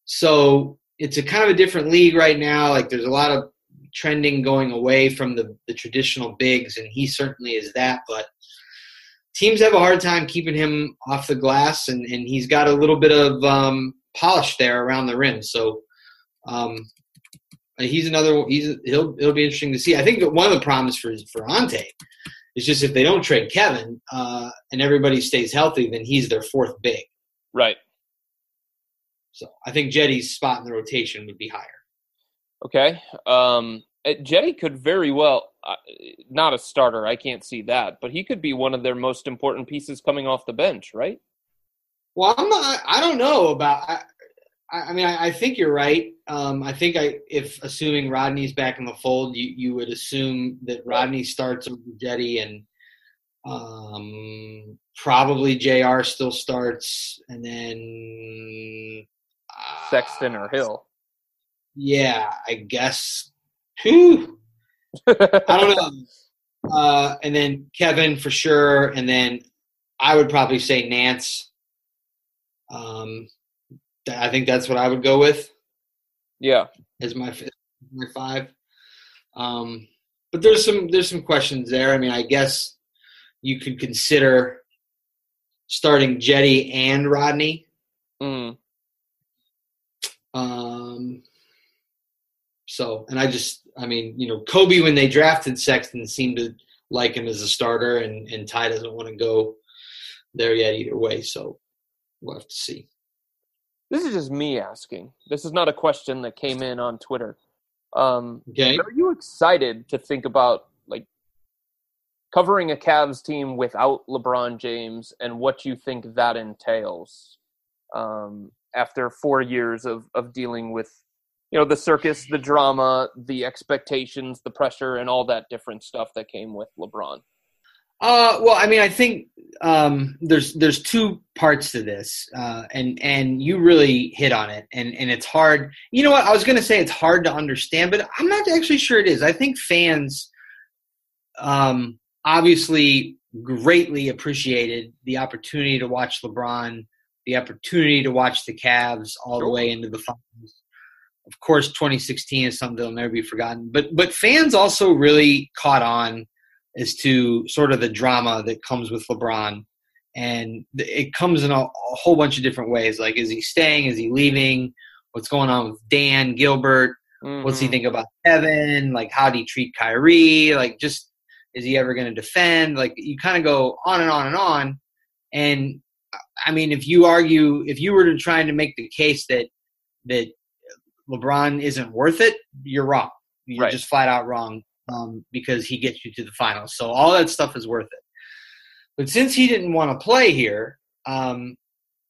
So it's a kind of a different league right now. Like there's a lot of trending going away from the, the traditional bigs, and he certainly is that. But teams have a hard time keeping him off the glass, and, and he's got a little bit of um, polish there around the rim. So um, he's another. He's he'll it'll be interesting to see. I think that one of the problems for for Ante is just if they don't trade Kevin uh, and everybody stays healthy, then he's their fourth big. Right. So I think Cedi's spot in the rotation would be higher. Okay. Um, uh, Cedi could very well, uh, not a starter, I can't see that, but he could be one of their most important pieces coming off the bench, right? Well, I'm not. I don't know about. I, I mean, I, I think you're right. Um, I think I, if assuming Rodney's back in the fold, you, you would assume that Rodney starts over Cedi, and um, probably J.R. still starts, and then Sexton or Hill. Yeah, I guess. Whew. I don't know. [LAUGHS] Uh, and then Kevin for sure, and then I would probably say Nance. Um, I think that's what I would go with yeah. as my my five. Um, but there's some there's some questions there. I mean, I guess you could consider starting Cedi and Rodney. Mm. Um, so, and I just, I mean, you know, Koby when they drafted Sexton seemed to like him as a starter, and and Ty doesn't want to go there yet either way. So we'll have to see. This is just me asking. This is not a question that came in on Twitter. Um, Okay. Are you excited to think about like covering a Cavs team without LeBron James and what you think that entails um, after four years of of dealing with you know the circus, the drama, the expectations, the pressure, and all that different stuff that came with LeBron? Uh, well, I mean, I think um, there's there's two parts to this, uh, and and you really hit on it, and and it's hard. You know what? I was going to say it's hard to understand, but I'm not actually sure it is. I think fans, um, obviously, greatly appreciated the opportunity to watch LeBron, the opportunity to watch the Cavs all the way into the finals. Of course, 2016 is something that'll never be forgotten. But but fans also really caught on as to sort of the drama that comes with LeBron. And it comes in a, a whole bunch of different ways. Like, is he staying? Is he leaving? What's going on with Dan Gilbert? What's he Mhm. think about Kevin? Like, how would he treat Kyrie? Like, just is he ever going to defend? Like, you kind of go on and on and on. And I mean, if you argue, if you were to try to make the case that that LeBron isn't worth it, you're wrong. You're Right. just flat out wrong um, because he gets you to the finals. So all that stuff is worth it. But since he didn't want to play here, um,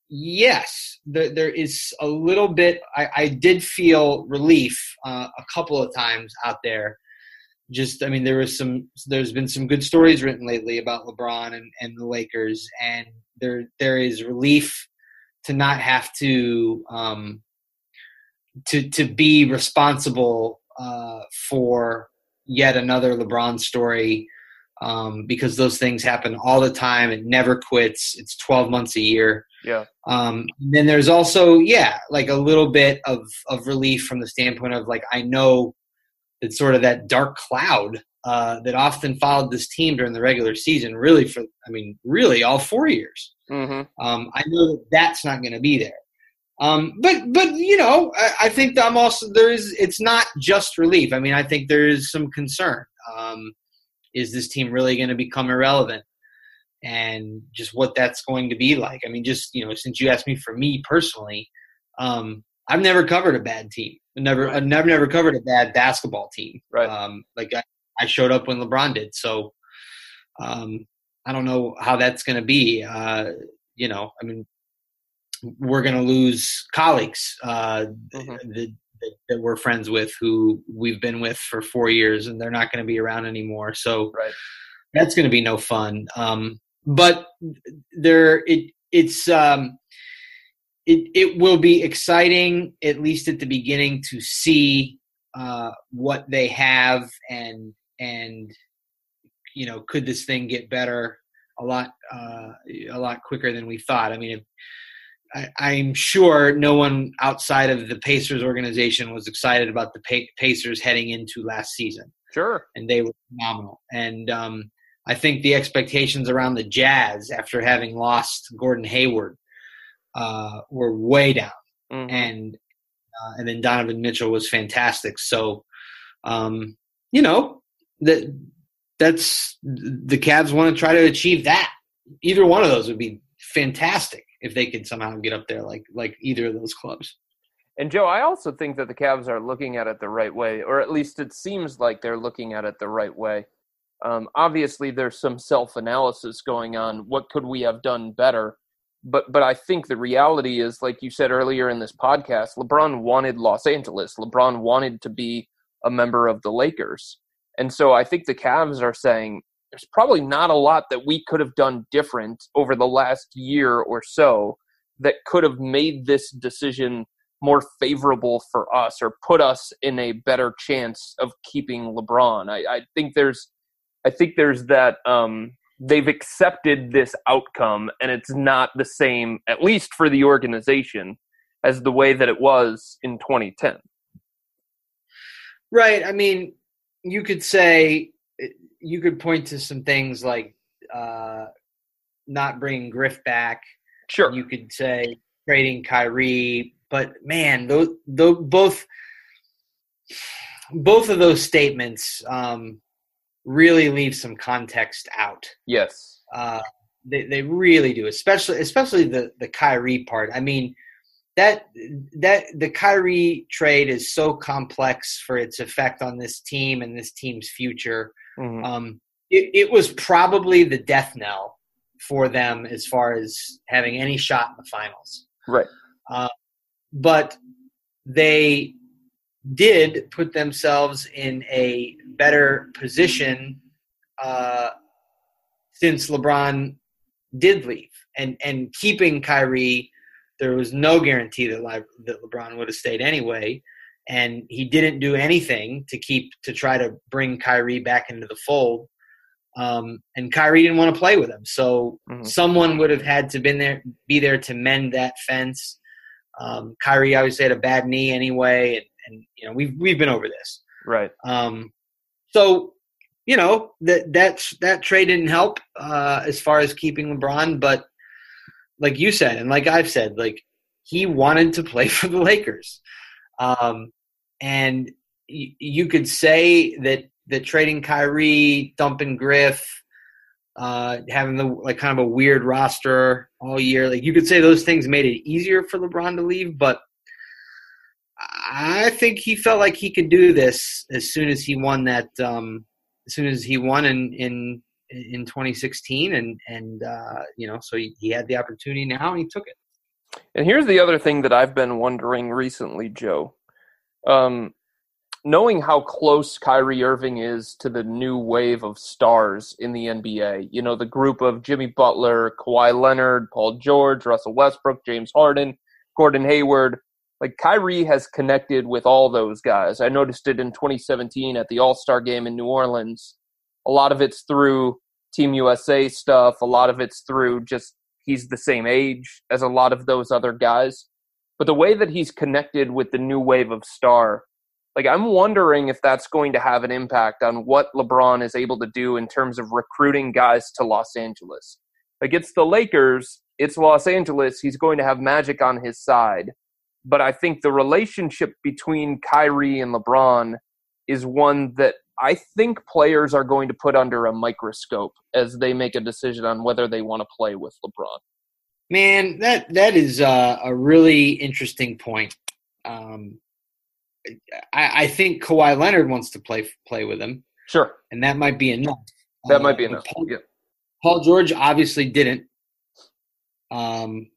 yes, there, there is a little bit. I, I did feel relief uh, a couple of times out there. Just, I mean, there was some. There's been some good stories written lately about LeBron and, and the Lakers, and there there is relief to not have to um, to to be responsible uh, for yet another LeBron story um, because those things happen all the time. It never quits. It's 12 months a year. Yeah. Um, and then there's also, yeah, like a little bit of, of relief from the standpoint of like, I know that sort of that dark cloud uh, that often followed this team during the regular season, really for, I mean, really all four years. Mhm. Um, I know that that's not going to be there. Um, but but you know, I, I think that I'm also there is. It's not just relief. I mean, I think there is some concern. Um, is this team really going to become irrelevant? And just what that's going to be like. I mean, just you know, since you asked me for me personally, um, I've never covered a bad team. I've never, I've never, never covered a bad basketball team. Right. Um, like I, I showed up when LeBron did. So, um, I don't know how that's going to be. Uh, you know, I mean, we're going to lose colleagues uh, Mhm. that, that, that we're friends with who we've been with for four years, and they're not going to be around anymore. So Right. that's going to be no fun. Um, but there, it it's um, it it will be exciting at least at the beginning to see uh, what they have and and you know could this thing get better a lot uh, a lot quicker than we thought. I mean, if, I, am sure no one outside of the Pacers organization was excited about the Pacers heading into last season. Sure, and they were phenomenal. And um, I think the expectations around the Jazz after having lost Gordon Hayward uh, were way down, mm-hmm. and uh, and then Donovan Mitchell was fantastic. So, um, you know that that's the Cavs want to try to achieve that. Either one of those would be fantastic if they could somehow get up there like like either of those clubs. And Joe, I also think that the Cavs are looking at it the right way, or at least it seems like they're looking at it the right way. Um, obviously, there's some self-analysis going on. What could we have done better? But but I think the reality is, like you said earlier in this podcast, LeBron wanted Los Angeles. LeBron wanted to be a member of the Lakers, and so I think the Cavs are saying, there's probably not a lot that we could have done different over the last year or so that could have made this decision more favorable for us or put us in a better chance of keeping LeBron. I, I think there's I think there's that um, they've accepted this outcome and it's not the same, at least for the organization, as the way that it was in 2010. Right. I mean, you could say you could point to some things like uh, not bringing Griff back. Sure. You could say trading Kyrie, but man, those, those both both of those statements um, really leave some context out. Yes. Uh, they they really do, especially especially the the Kyrie part. I mean, that that the Kyrie trade is so complex for its effect on this team and this team's future. Mm-hmm. Um, it, it, was probably the death knell for them as far as having any shot in the finals. Right. Uh, but they did put themselves in a better position uh, since LeBron did leave, and and keeping Kyrie, there was no guarantee that Le- that LeBron would have stayed anyway and he didn't do anything to keep to try to bring Kyrie back into the fold. Um, and Kyrie didn't want to play with him, so mm-hmm. someone would have had to been there, be there to mend that fence. Um, Kyrie obviously had a bad knee anyway, and, and you know we've we've been over this, right? Um, so you know that that that trade didn't help uh, as far as keeping LeBron, but like you said, and like I've said, like he wanted to play [LAUGHS] for the Lakers. Um, and y- you could say that that trading Kyrie, dumping Griff, uh, having the like kind of a weird roster all year, like you could say those things made it easier for LeBron to leave, but I think he felt like he could do this as soon as he won that. Um, as soon as he won in in in 2016, and and uh, you know, so he, he had the opportunity now, and he took it. And here's the other thing that I've been wondering recently, Joe. Um, knowing how close Kyrie Irving is to the new wave of stars in the NBA, you know, the group of Jimmy Butler, Kawhi Leonard, Paul George, Russell Westbrook, James Harden, Gordon Hayward, like Kyrie has connected with all those guys. I noticed it in 2017 at the All Star game in New Orleans. A lot of it's through Team USA stuff, a lot of it's through just he's the same age as a lot of those other guys. But the way that he's connected with the new wave of star, like I'm wondering if that's going to have an impact on what LeBron is able to do in terms of recruiting guys to Los Angeles. Like it's the Lakers, it's Los Angeles, he's going to have magic on his side. But I think the relationship between Kyrie and LeBron is one that I think players are going to put under a microscope as they make a decision on whether they want to play with LeBron. Man, that that is uh, a really interesting point. Um, I, I, think Kawhi Leonard wants to play play with him. Sure, and that might be enough. That uh, might be enough. Paul, yeah. Paul, George obviously didn't, um,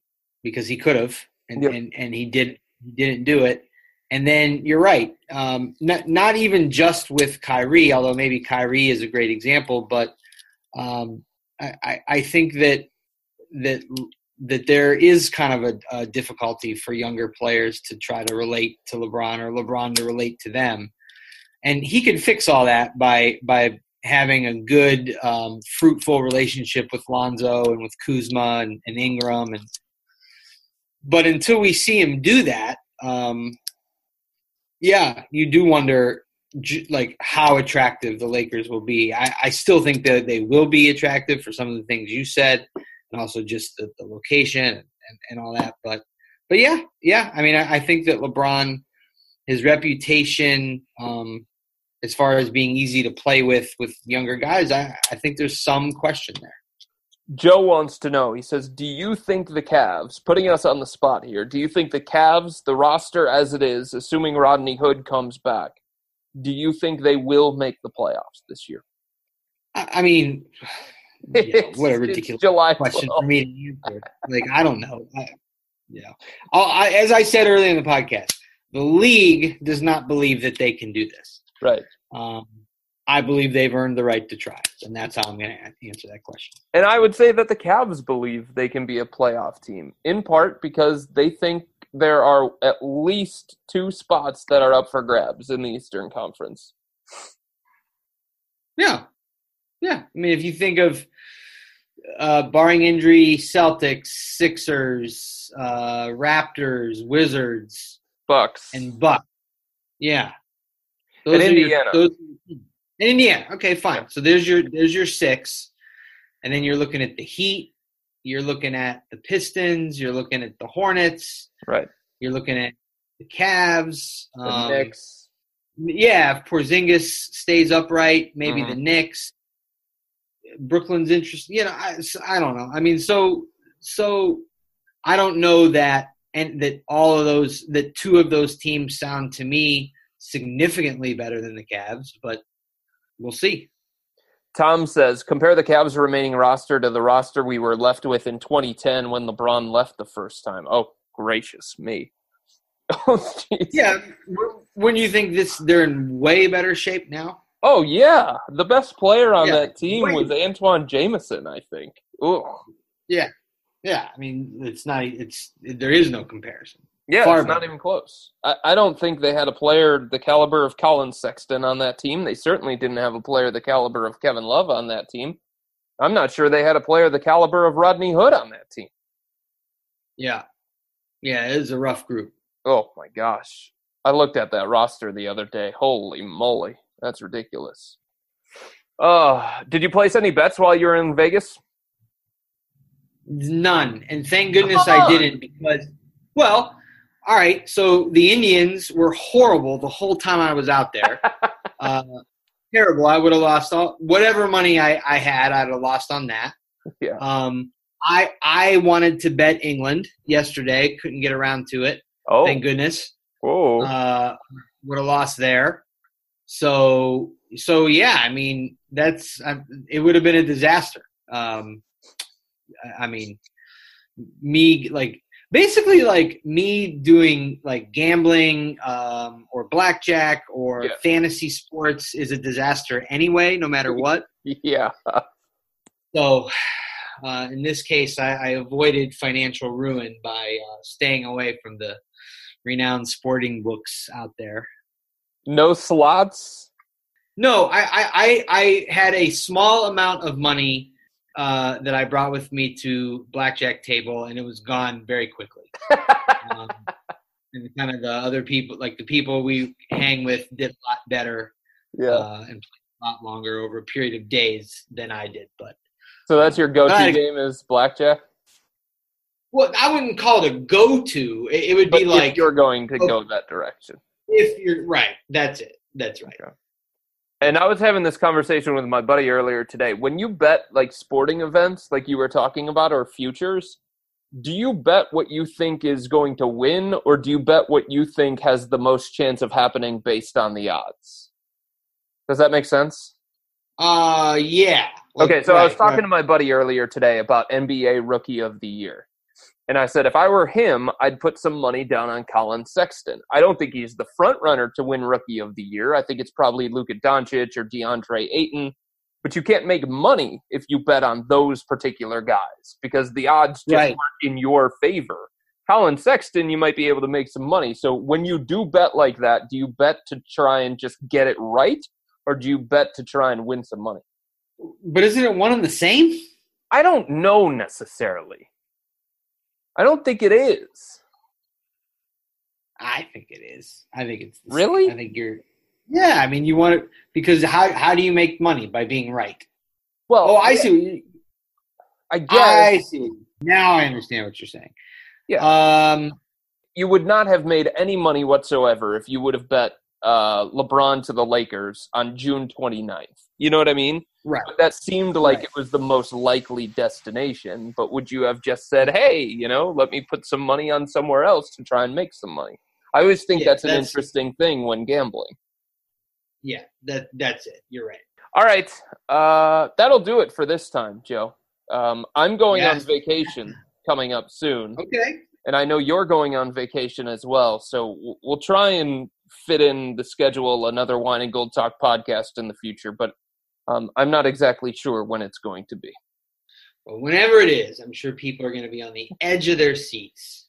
because he could have, and, yep. and and he did he didn't do it. And then you're right. Um, not not even just with Kyrie, although maybe Kyrie is a great example, but um, I, I think that that that there is kind of a, a, difficulty for younger players to try to relate to LeBron or LeBron to relate to them. And he can fix all that by by having a good, um, fruitful relationship with Lonzo and with Kuzma and, and, Ingram, and but until we see him do that, um, yeah, you do wonder like how attractive the Lakers will be. I, I, still think that they will be attractive for some of the things you said, and also just the, the location and, and, all that. But but yeah, yeah. I mean, I, I think that LeBron, his reputation, um, as far as being easy to play with with younger guys, I, I think there's some question there. Joe wants to know. He says, "Do you think the Cavs, putting us on the spot here, do you think the Cavs, the roster as it is, assuming Rodney Hood comes back, do you think they will make the playoffs this year?" I mean, you [LAUGHS] know, what a ridiculous July question 12. for me to answer. Like, I don't know. I, you know, I, as I said earlier in the podcast, the league does not believe that they can do this. Right. Um, I believe they've earned the right to try, and that's how I'm going to answer that question. And I would say that the Cavs believe they can be a playoff team, in part because they think there are at least two spots that are up for grabs in the Eastern Conference. Yeah, yeah. I mean, if you think of uh, barring injury, Celtics, Sixers, uh, Raptors, Wizards, Bucks, and Bucks. Yeah, those and Indiana. Your, those, in Indiana. Okay, fine. So there's your there's your six, and then you're looking at the Heat. You're looking at the Pistons. You're looking at the Hornets. Right. You're looking at the Cavs. The um, Knicks. Yeah, if Porzingis stays upright, maybe mm-hmm. the Knicks. Brooklyn's interesting. You know, I, I don't know. I mean, so so I don't know that and that all of those that two of those teams sound to me significantly better than the Cavs, but we'll see. Tom says, compare the Cavs' remaining roster to the roster we were left with in 2010 when LeBron left the first time. Oh, gracious me. [LAUGHS] oh, yeah. When you think this, they're in way better shape now. Oh yeah, the best player on yeah. that team was Antawn Jamison, I think. Oh. Yeah, yeah. I mean, it's not. It's there is no comparison. Yeah, Far it's not even close. I, I don't think they had a player the caliber of Collin Sexton on that team. They certainly didn't have a player the caliber of Kevin Love on that team. I'm not sure they had a player the caliber of Rodney Hood on that team. Yeah. Yeah, it is a rough group. Oh my gosh. I looked at that roster the other day. Holy moly. That's ridiculous. Uh, did you place any bets while you were in Vegas? None. And thank goodness I didn't because well, all right, so the Indians were horrible the whole time I was out there. [LAUGHS] uh, terrible. I would have lost all whatever money I, I had. I'd have lost on that. Yeah. Um, I I wanted to bet England yesterday. Couldn't get around to it. Oh, thank goodness. Oh, uh, would have lost there. So so yeah. I mean, that's it. Would have been a disaster. Um, I mean, me like basically like me doing like gambling um, or blackjack or yeah. fantasy sports is a disaster anyway, no matter [LAUGHS] what. yeah. So uh, in this case, I, I, avoided financial ruin by uh, staying away from the renowned sporting books out there. No slots. No, I, I, I had a small amount of money uh, that I brought with me to blackjack table, and it was gone very quickly. [LAUGHS] um, and kind of the other people, like the people we hang with, did a lot better. Yeah, uh, and played a lot longer over a period of days than I did. But so that's your go-to I, game is blackjack. Well, I wouldn't call it a go-to. It, it would but be like you're going to go that direction. If you're right, that's it. That's right. Okay. And I was having this conversation with my buddy earlier today. When you bet like sporting events, like you were talking about, or futures, do you bet what you think is going to win, or do you bet what you think has the most chance of happening based on the odds? Does that make sense? Uh, yeah. Like, okay, so right, I was talking right. to my buddy earlier today about NBA Rookie of the Year. And I said, if I were him, I'd put some money down on Collin Sexton. I don't think he's the front runner to win Rookie of the Year. I think it's probably Luka Doncic or DeAndre Ayton. But you can't make money if you bet on those particular guys because the odds just right. aren't in your favor. Collin Sexton, you might be able to make some money. So when you do bet like that, do you bet to try and just get it right? or do you bet to try and win some money? But isn't it one and the same? I don't know necessarily. I don't think it is. I think it is. I think it's Really? Same. I think you're. Yeah, I mean, you want to because how how do you make money by being right? Well, Oh, I see. I guess I see. Now I understand what you're saying. Yeah. Um. you would not have made any money whatsoever if you would have bet uh, LeBron to the Lakers on June 29th. You know what I mean? Right. But that seemed like Right. it was the most likely destination. But would you have just said, "Hey, you know, let me put some money on somewhere else to try and make some money"? I always think Yeah, that's an that's- interesting thing when gambling. Yeah. That that's it. You're right. All right, uh, that'll do it for this time, Joe. Um, I'm going Yes. on vacation coming up soon. Okay. and I know you're going on vacation as well. So we'll try and fit in the schedule another Wine and Gold Talk podcast in the future, but um, I'm not exactly sure when it's going to be. Well, whenever it is, I'm sure people are going to be on the edge of their seats